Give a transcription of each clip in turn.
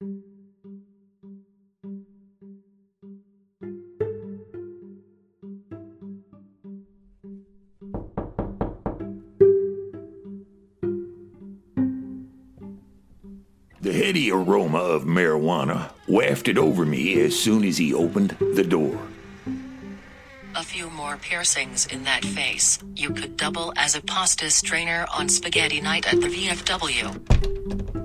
The heady aroma of marijuana wafted over me as soon as he opened the door. A few more piercings in that face. You could double as a pasta strainer on spaghetti night at the VFW.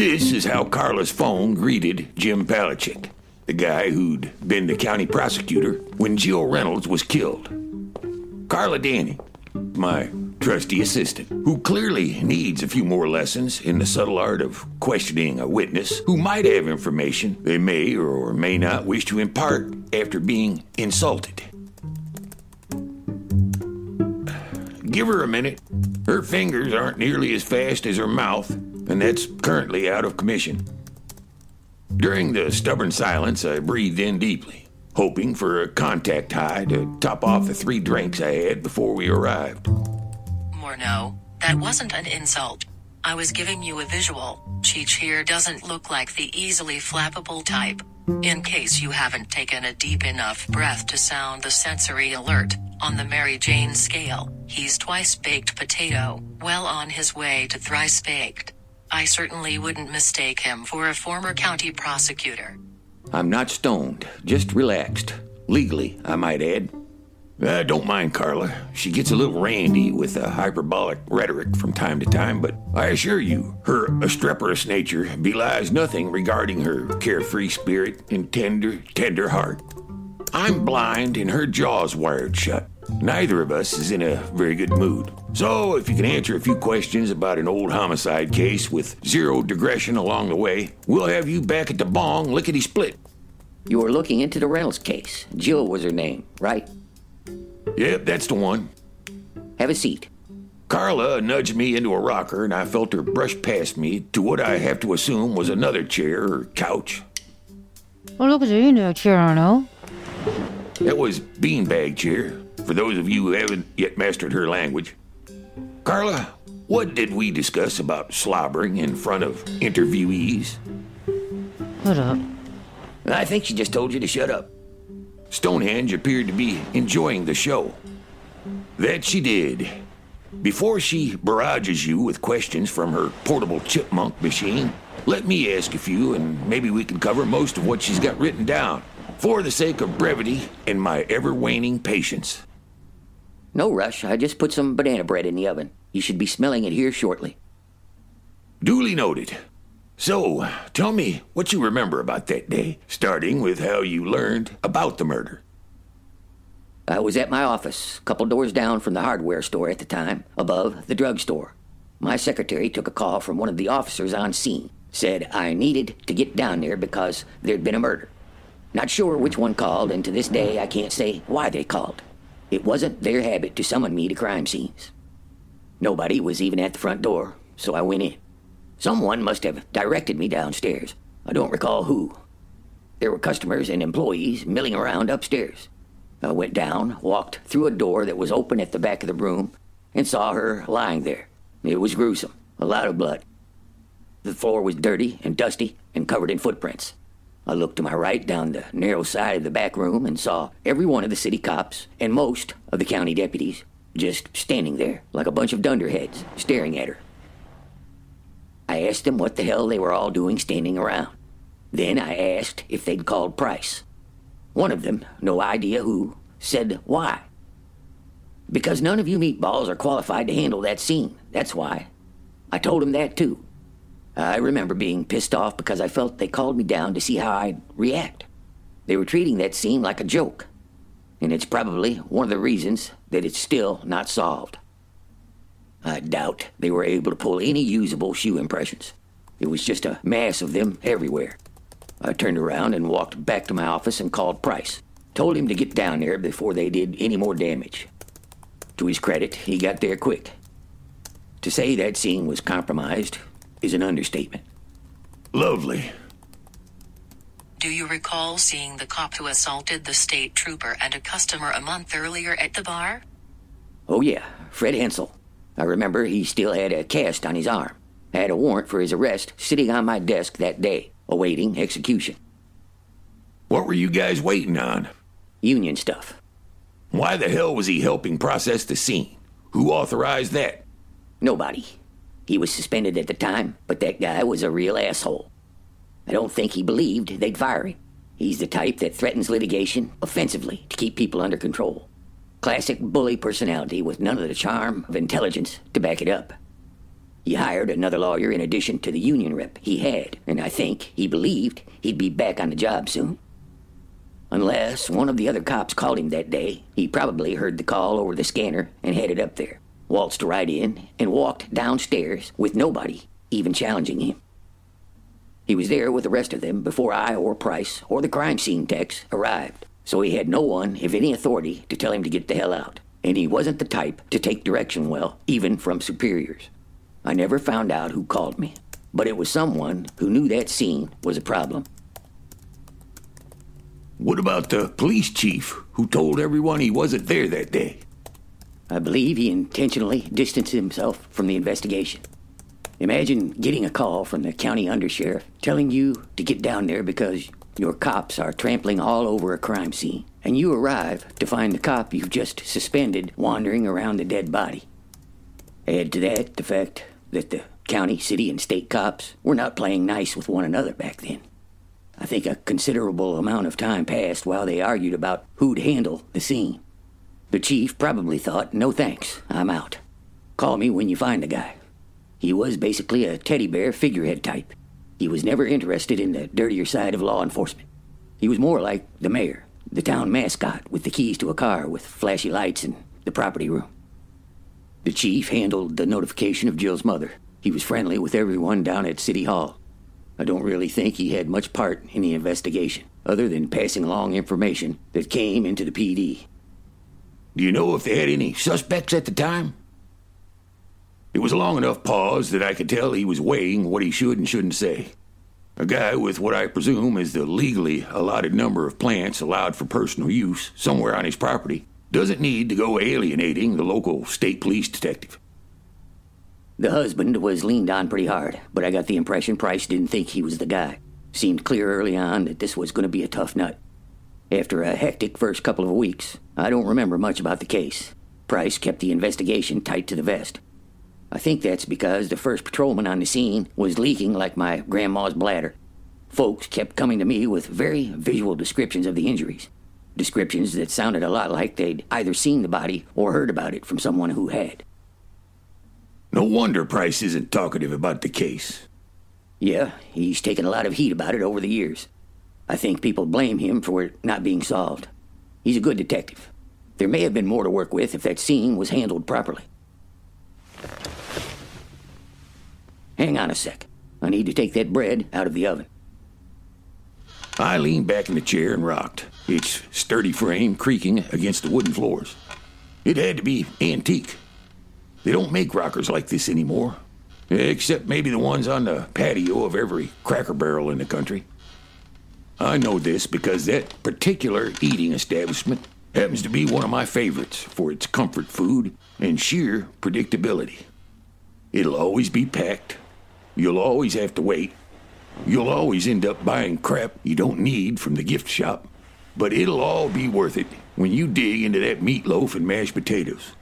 This is how Carla's phone greeted Jim Palachick, the guy who'd been the county prosecutor when Jill Reynolds was killed. Carla Danning, my trusty assistant, who clearly needs a few more lessons in the subtle art of questioning a witness who might have information they may or may not wish to impart after being insulted. Give her a minute. Her fingers aren't nearly as fast as her mouth, and that's currently out of commission. During the stubborn silence, I breathed in deeply, hoping for a contact high to top off the three drinks I had before we arrived. Morneau, that wasn't an insult. I was giving you a visual. Cheech here doesn't look like the easily flappable type. In case you haven't taken a deep enough breath to sound the sensory alert, on the Mary Jane scale, he's twice baked potato, well on his way to thrice baked. I certainly wouldn't mistake him for a former county prosecutor. I'm not stoned, just relaxed. Legally, I might add. I don't mind Carla. She gets a little randy with a hyperbolic rhetoric from time to time, but I assure you, her obstreperous nature belies nothing regarding her carefree spirit and tender, tender heart. I'm blind and her jaw's wired shut. Neither of us is in a very good mood. So, if you can answer a few questions about an old homicide case with zero digression along the way, we'll have you back at the bong lickety split. You were looking into the Reynolds case. Jill was her name, right? Yep, that's the one. Have a seat. Carla nudged me into a rocker, and I felt her brush past me to what I have to assume was another chair or couch. Well, look at you now, Cyrano. That chair, I know. That was beanbag chair, for those of you who haven't yet mastered her language. Carla, what did we discuss about slobbering in front of interviewees? Shut up. I think she just told you to shut up. Stonehenge appeared to be enjoying the show. That she did. Before she barrages you with questions from her portable chipmunk machine, let me ask a few, and maybe we can cover most of what she's got written down, for the sake of brevity and my ever waning patience. No rush. I just put some banana bread in the oven. You should be smelling it here shortly. Duly noted. So, tell me what you remember about that day, starting with how you learned about the murder. I was at my office, a couple doors down from the hardware store at the time, above the drugstore. My secretary took a call from one of the officers on scene. Said I needed to get down there because there'd been a murder. Not sure which one called, and to this day I can't say why they called. It wasn't their habit to summon me to crime scenes. Nobody was even at the front door, so I went in. Someone must have directed me downstairs. I don't recall who. There were customers and employees milling around upstairs. I went down, walked through a door that was open at the back of the room, and saw her lying there. It was gruesome, a lot of blood. The floor was dirty and dusty and covered in footprints. I looked to my right down the narrow side of the back room and saw every one of the city cops and most of the county deputies just standing there like a bunch of dunderheads staring at her. I asked them what the hell they were all doing standing around. Then I asked if they'd called Price. One of them, no idea who, said why. Because none of you meatballs are qualified to handle that scene. That's why. I told him that too. I remember being pissed off because I felt they called me down to see how I'd react. They were treating that scene like a joke. And it's probably one of the reasons that it's still not solved. I doubt they were able to pull any usable shoe impressions. It was just a mass of them everywhere. I turned around and walked back to my office and called Price. Told him to get down there before they did any more damage. To his credit, he got there quick. To say that scene was compromised is an understatement. Lovely. Do you recall seeing the cop who assaulted the state trooper and a customer a month earlier at the bar? Oh, yeah, Fred Hensel. I remember he still had a cast on his arm. I had a warrant for his arrest sitting on my desk that day, awaiting execution. What were you guys waiting on? Union stuff. Why the hell was he helping process the scene? Who authorized that? Nobody. He was suspended at the time, but that guy was a real asshole. I don't think he believed they'd fire him. He's the type that threatens litigation offensively to keep people under control. Classic bully personality with none of the charm of intelligence to back it up. He hired another lawyer in addition to the union rep he had, and I think he believed he'd be back on the job soon. Unless one of the other cops called him that day, he probably heard the call over the scanner and headed up there, waltzed right in, and walked downstairs with nobody even challenging him. He was there with the rest of them before I or Price or the crime scene techs arrived, so he had no one if any authority to tell him to get the hell out, and he wasn't the type to take direction well, even from superiors. I never found out who called me, but it was someone who knew that scene was a problem. What about the police chief who told everyone he wasn't there that day? I believe he intentionally distanced himself from the investigation. Imagine getting a call from the county undersheriff telling you to get down there because your cops are trampling all over a crime scene, and you arrive to find the cop you've just suspended wandering around the dead body. Add to that the fact that the county, city, and state cops were not playing nice with one another back then. I think a considerable amount of time passed while they argued about who'd handle the scene. The chief probably thought, no thanks, I'm out. Call me when you find the guy. He was basically a teddy bear figurehead type. He was never interested in the dirtier side of law enforcement. He was more like the mayor, the town mascot with the keys to a car with flashy lights and the property room. The chief handled the notification of Jill's mother. He was friendly with everyone down at City Hall. I don't really think he had much part in the investigation, other than passing along information that came into the PD. Do you know if they had any suspects at the time? It was a long enough pause that I could tell he was weighing what he should and shouldn't say. A guy with what I presume is the legally allotted number of plants allowed for personal use somewhere on his property doesn't need to go alienating the local state police detective. The husband was leaned on pretty hard, but I got the impression Price didn't think he was the guy. Seemed clear early on that this was going to be a tough nut. After a hectic first couple of weeks, I don't remember much about the case. Price kept the investigation tight to the vest. I think that's because the first patrolman on the scene was leaking like my grandma's bladder. Folks kept coming to me with very visual descriptions of the injuries. Descriptions that sounded a lot like they'd either seen the body or heard about it from someone who had. No wonder Price isn't talkative about the case. Yeah, he's taken a lot of heat about it over the years. I think people blame him for it not being solved. He's a good detective. There may have been more to work with if that scene was handled properly. Hang on a sec. I need to take that bread out of the oven. I leaned back in the chair and rocked, its sturdy frame creaking against the wooden floors. It had to be antique. They don't make rockers like this anymore, except maybe the ones on the patio of every cracker barrel in the country. I know this because that particular eating establishment happens to be one of my favorites for its comfort food and sheer predictability. It'll always be packed. You'll always have to wait. You'll always end up buying crap you don't need from the gift shop. But it'll all be worth it when you dig into that meatloaf and mashed potatoes.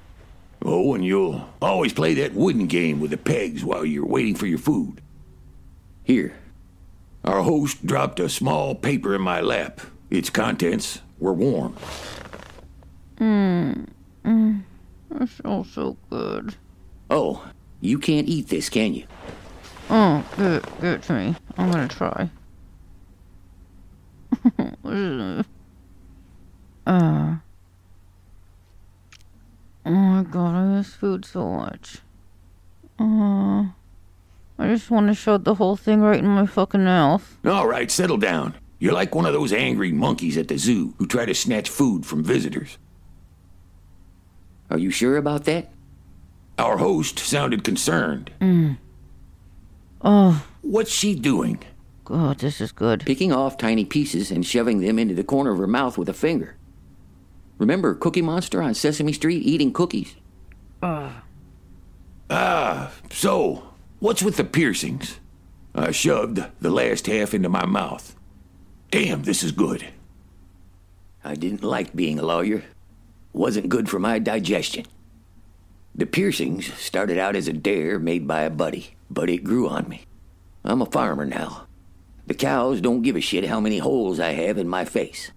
Oh, and you'll always play that wooden game with the pegs while you're waiting for your food. Here. Our host dropped a small paper in my lap. Its contents were warm. Mmm. Mmm. That smells so good. Oh, you can't eat this, can you? Oh, it, give to me. I'm gonna try. uh. Oh my god, I miss food so much. Uh, I just want to shove the whole thing right in my fucking mouth. All right, settle down. You're like one of those angry monkeys at the zoo who try to snatch food from visitors. Are you sure about that? Our host sounded concerned. Mm. Oh, What's she doing? god, this is good. Picking off tiny pieces and shoving them into the corner of her mouth with a finger. Remember Cookie Monster on Sesame Street eating cookies? Uh Ah, so, What's with the piercings? I shoved the last half into my mouth. Damn, this is good. I didn't like being a lawyer. Wasn't good for my digestion. The piercings started out as a dare made by a buddy, but it grew on me. I'm a farmer now. The cows don't give a shit how many holes I have in my face.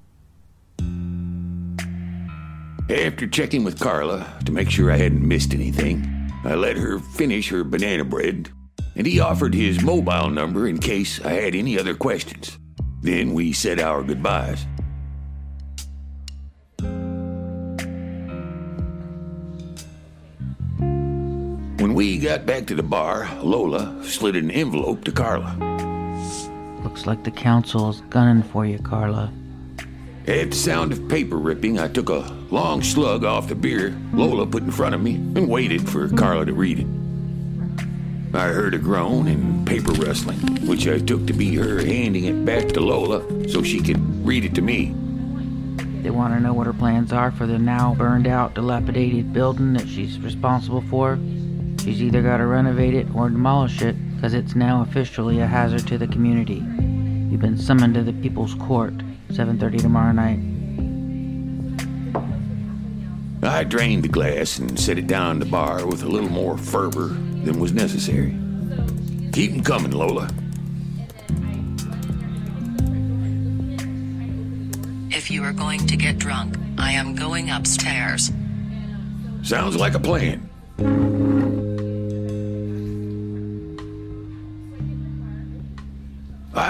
After checking with Carla to make sure I hadn't missed anything, I let her finish her banana bread, and he offered his mobile number in case I had any other questions. Then we said our goodbyes. When we got back to the bar, Lola slid an envelope to Carla. Looks like the council's gunning for you, Carla. At the sound of paper ripping, I took a long slug off the beer Lola put in front of me and waited for Carla to read it. I heard a groan and paper rustling, which I took to be her handing it back to Lola so she could read it to me. They want to know what her plans are for the now burned out, dilapidated building that she's responsible for. She's either got to renovate it or demolish it, because it's now officially a hazard to the community. You've been summoned to the People's Court, 7.30 tomorrow night. I drained the glass and set it down in the bar with a little more fervor than was necessary. Keep Keep 'em coming, Lola. If you are going to get drunk, I am going upstairs. Sounds like a plan.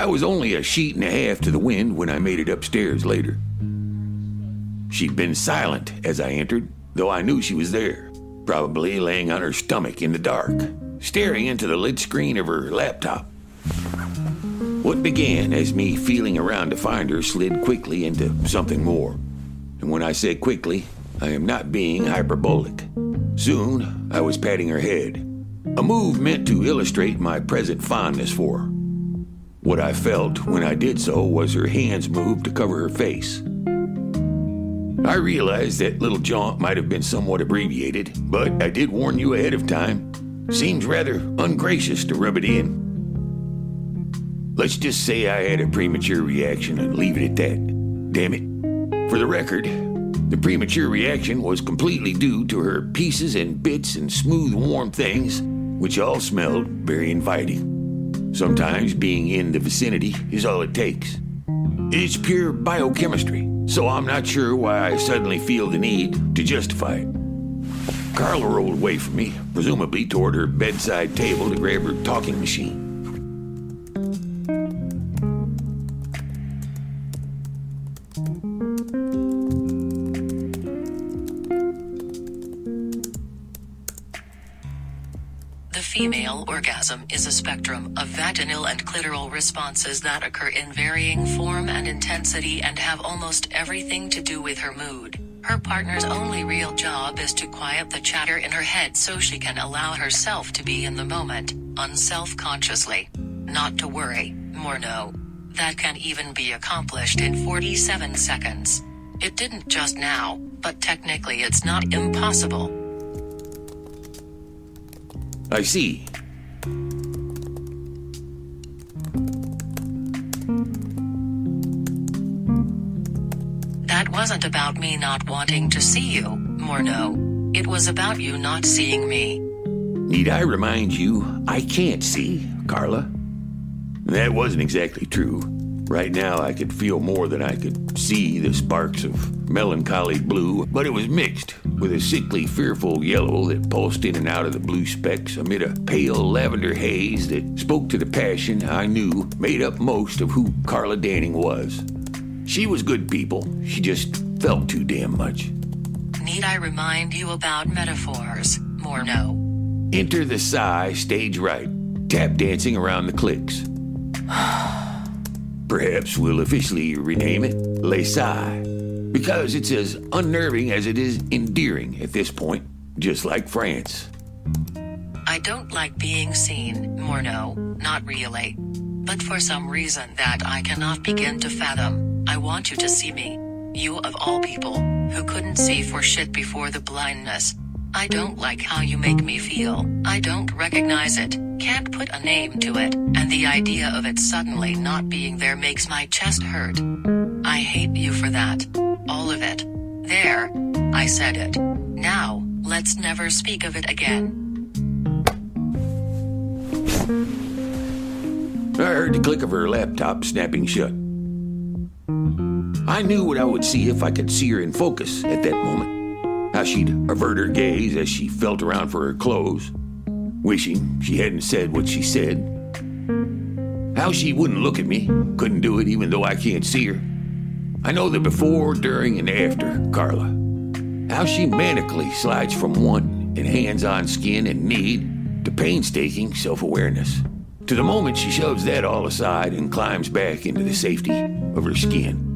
I was only a sheet and a half to the wind when I made it upstairs later. She'd been silent as I entered, though I knew she was there, probably laying on her stomach in the dark, staring into the lit screen of her laptop. What began as me feeling around to find her slid quickly into something more. And when I say quickly, I am not being hyperbolic. Soon, I was patting her head, a move meant to illustrate my present fondness for her. What I felt when I did so was her hands move to cover her face. I realized that little jaunt might have been somewhat abbreviated, but I did warn you ahead of time. Seems rather ungracious to rub it in. Let's just say I had a premature reaction and leave it at that. Damn it. For the record, the premature reaction was completely due to her pieces and bits and smooth, warm things, which all smelled very inviting. Sometimes being in the vicinity is all it takes. It's pure biochemistry, so I'm not sure why I suddenly feel the need to justify it. Carla rolled away from me, presumably toward her bedside table to grab her talking machine. Orgasm is a spectrum of vaginal and clitoral responses that occur in varying form and intensity and have almost everything to do with her mood. Her partner's only real job is to quiet the chatter in her head so she can allow herself to be in the moment, unself consciously. Not to worry, Morneau. That can even be accomplished in 47 seconds. It didn't just now, but technically it's not impossible. I see. That wasn't about me not wanting to see you, Morneau. It was about you not seeing me. Need I remind you, I can't see, Carla? That wasn't exactly true. Right now, I could feel more than I could see the sparks of melancholy blue, but it was mixed with a sickly, fearful yellow that pulsed in and out of the blue specks amid a pale lavender haze that spoke to the passion I knew made up most of who Carla Danning was. She was good people, she just felt too damn much. Need I remind you about metaphors, Morneau? Enter the sigh stage right, tap dancing around the clicks. Perhaps we'll officially rename it Les because it's as unnerving as it is endearing at this point, just like France. I don't like being seen, Morneau, not really. But for some reason that I cannot begin to fathom, I want you to see me. You of all people, who couldn't see for shit before the blindness. I don't like how you make me feel. I don't recognize it, can't put a name to it, and the idea of it suddenly not being there makes my chest hurt. I hate you for that. All of it. There. I said it. Now, let's never speak of it again. I heard the click of her laptop snapping shut. I knew what I would see if I could see her in focus at that moment. How she'd avert her gaze as she felt around for her clothes, wishing she hadn't said what she said. How she wouldn't look at me, couldn't do it even though I can't see her. I know the before, during, and after, Carla. How she manically slides from one in hands on skin and need to painstaking self awareness. To the moment she shoves that all aside and climbs back into the safety of her skin.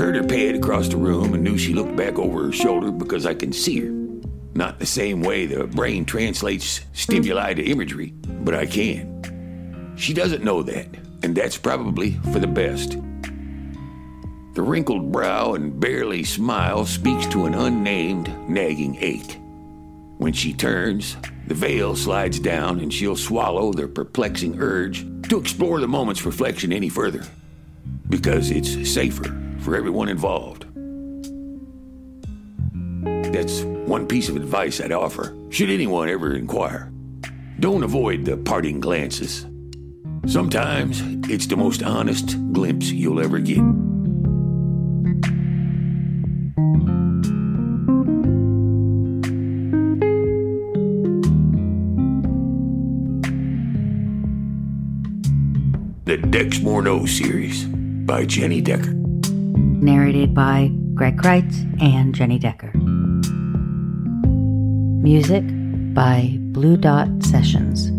Heard her pad across the room and knew she looked back over her shoulder because I can see her. Not the same way the brain translates stimuli to imagery, but I can. She doesn't know that, and that's probably for the best. The wrinkled brow and barely smile speaks to an unnamed, nagging ache. When she turns, the veil slides down and she'll swallow the perplexing urge to explore the moment's reflection any further. Because it's safer for everyone involved. That's one piece of advice I'd offer, should anyone ever inquire. Don't avoid the parting glances. Sometimes it's the most honest glimpse you'll ever get. The Dex series by Jenny Decker. Narrated by Greg Kreitz and Jenny Decker. Music by Blue Dot Sessions.